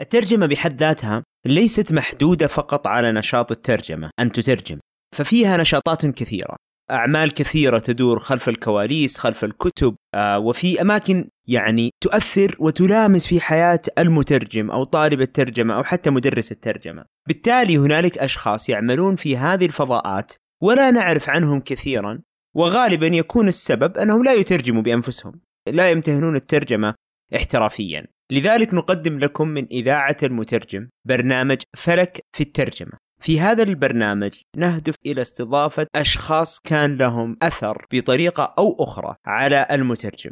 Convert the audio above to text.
الترجمة بحد ذاتها ليست محدودة فقط على نشاط الترجمة أن تترجم. ففيها نشاطات كثيرة أعمال كثيرة تدور خلف الكواليس خلف الكتب آه، وفي أماكن يعني تؤثر وتلامس في حياة المترجم أو طالب الترجمة أو حتى مدرس الترجمة. بالتالي هنالك أشخاص يعملون في هذه الفضاءات ولا نعرف عنهم كثيرا وغالبا يكون السبب أنهم لا يترجموا بأنفسهم لا يمتهنون الترجمة احترافيا. لذلك نقدم لكم من إذاعة المترجم برنامج فلك في الترجمة. في هذا البرنامج نهدف إلى استضافة أشخاص كان لهم أثر بطريقة أو أخرى على المترجم.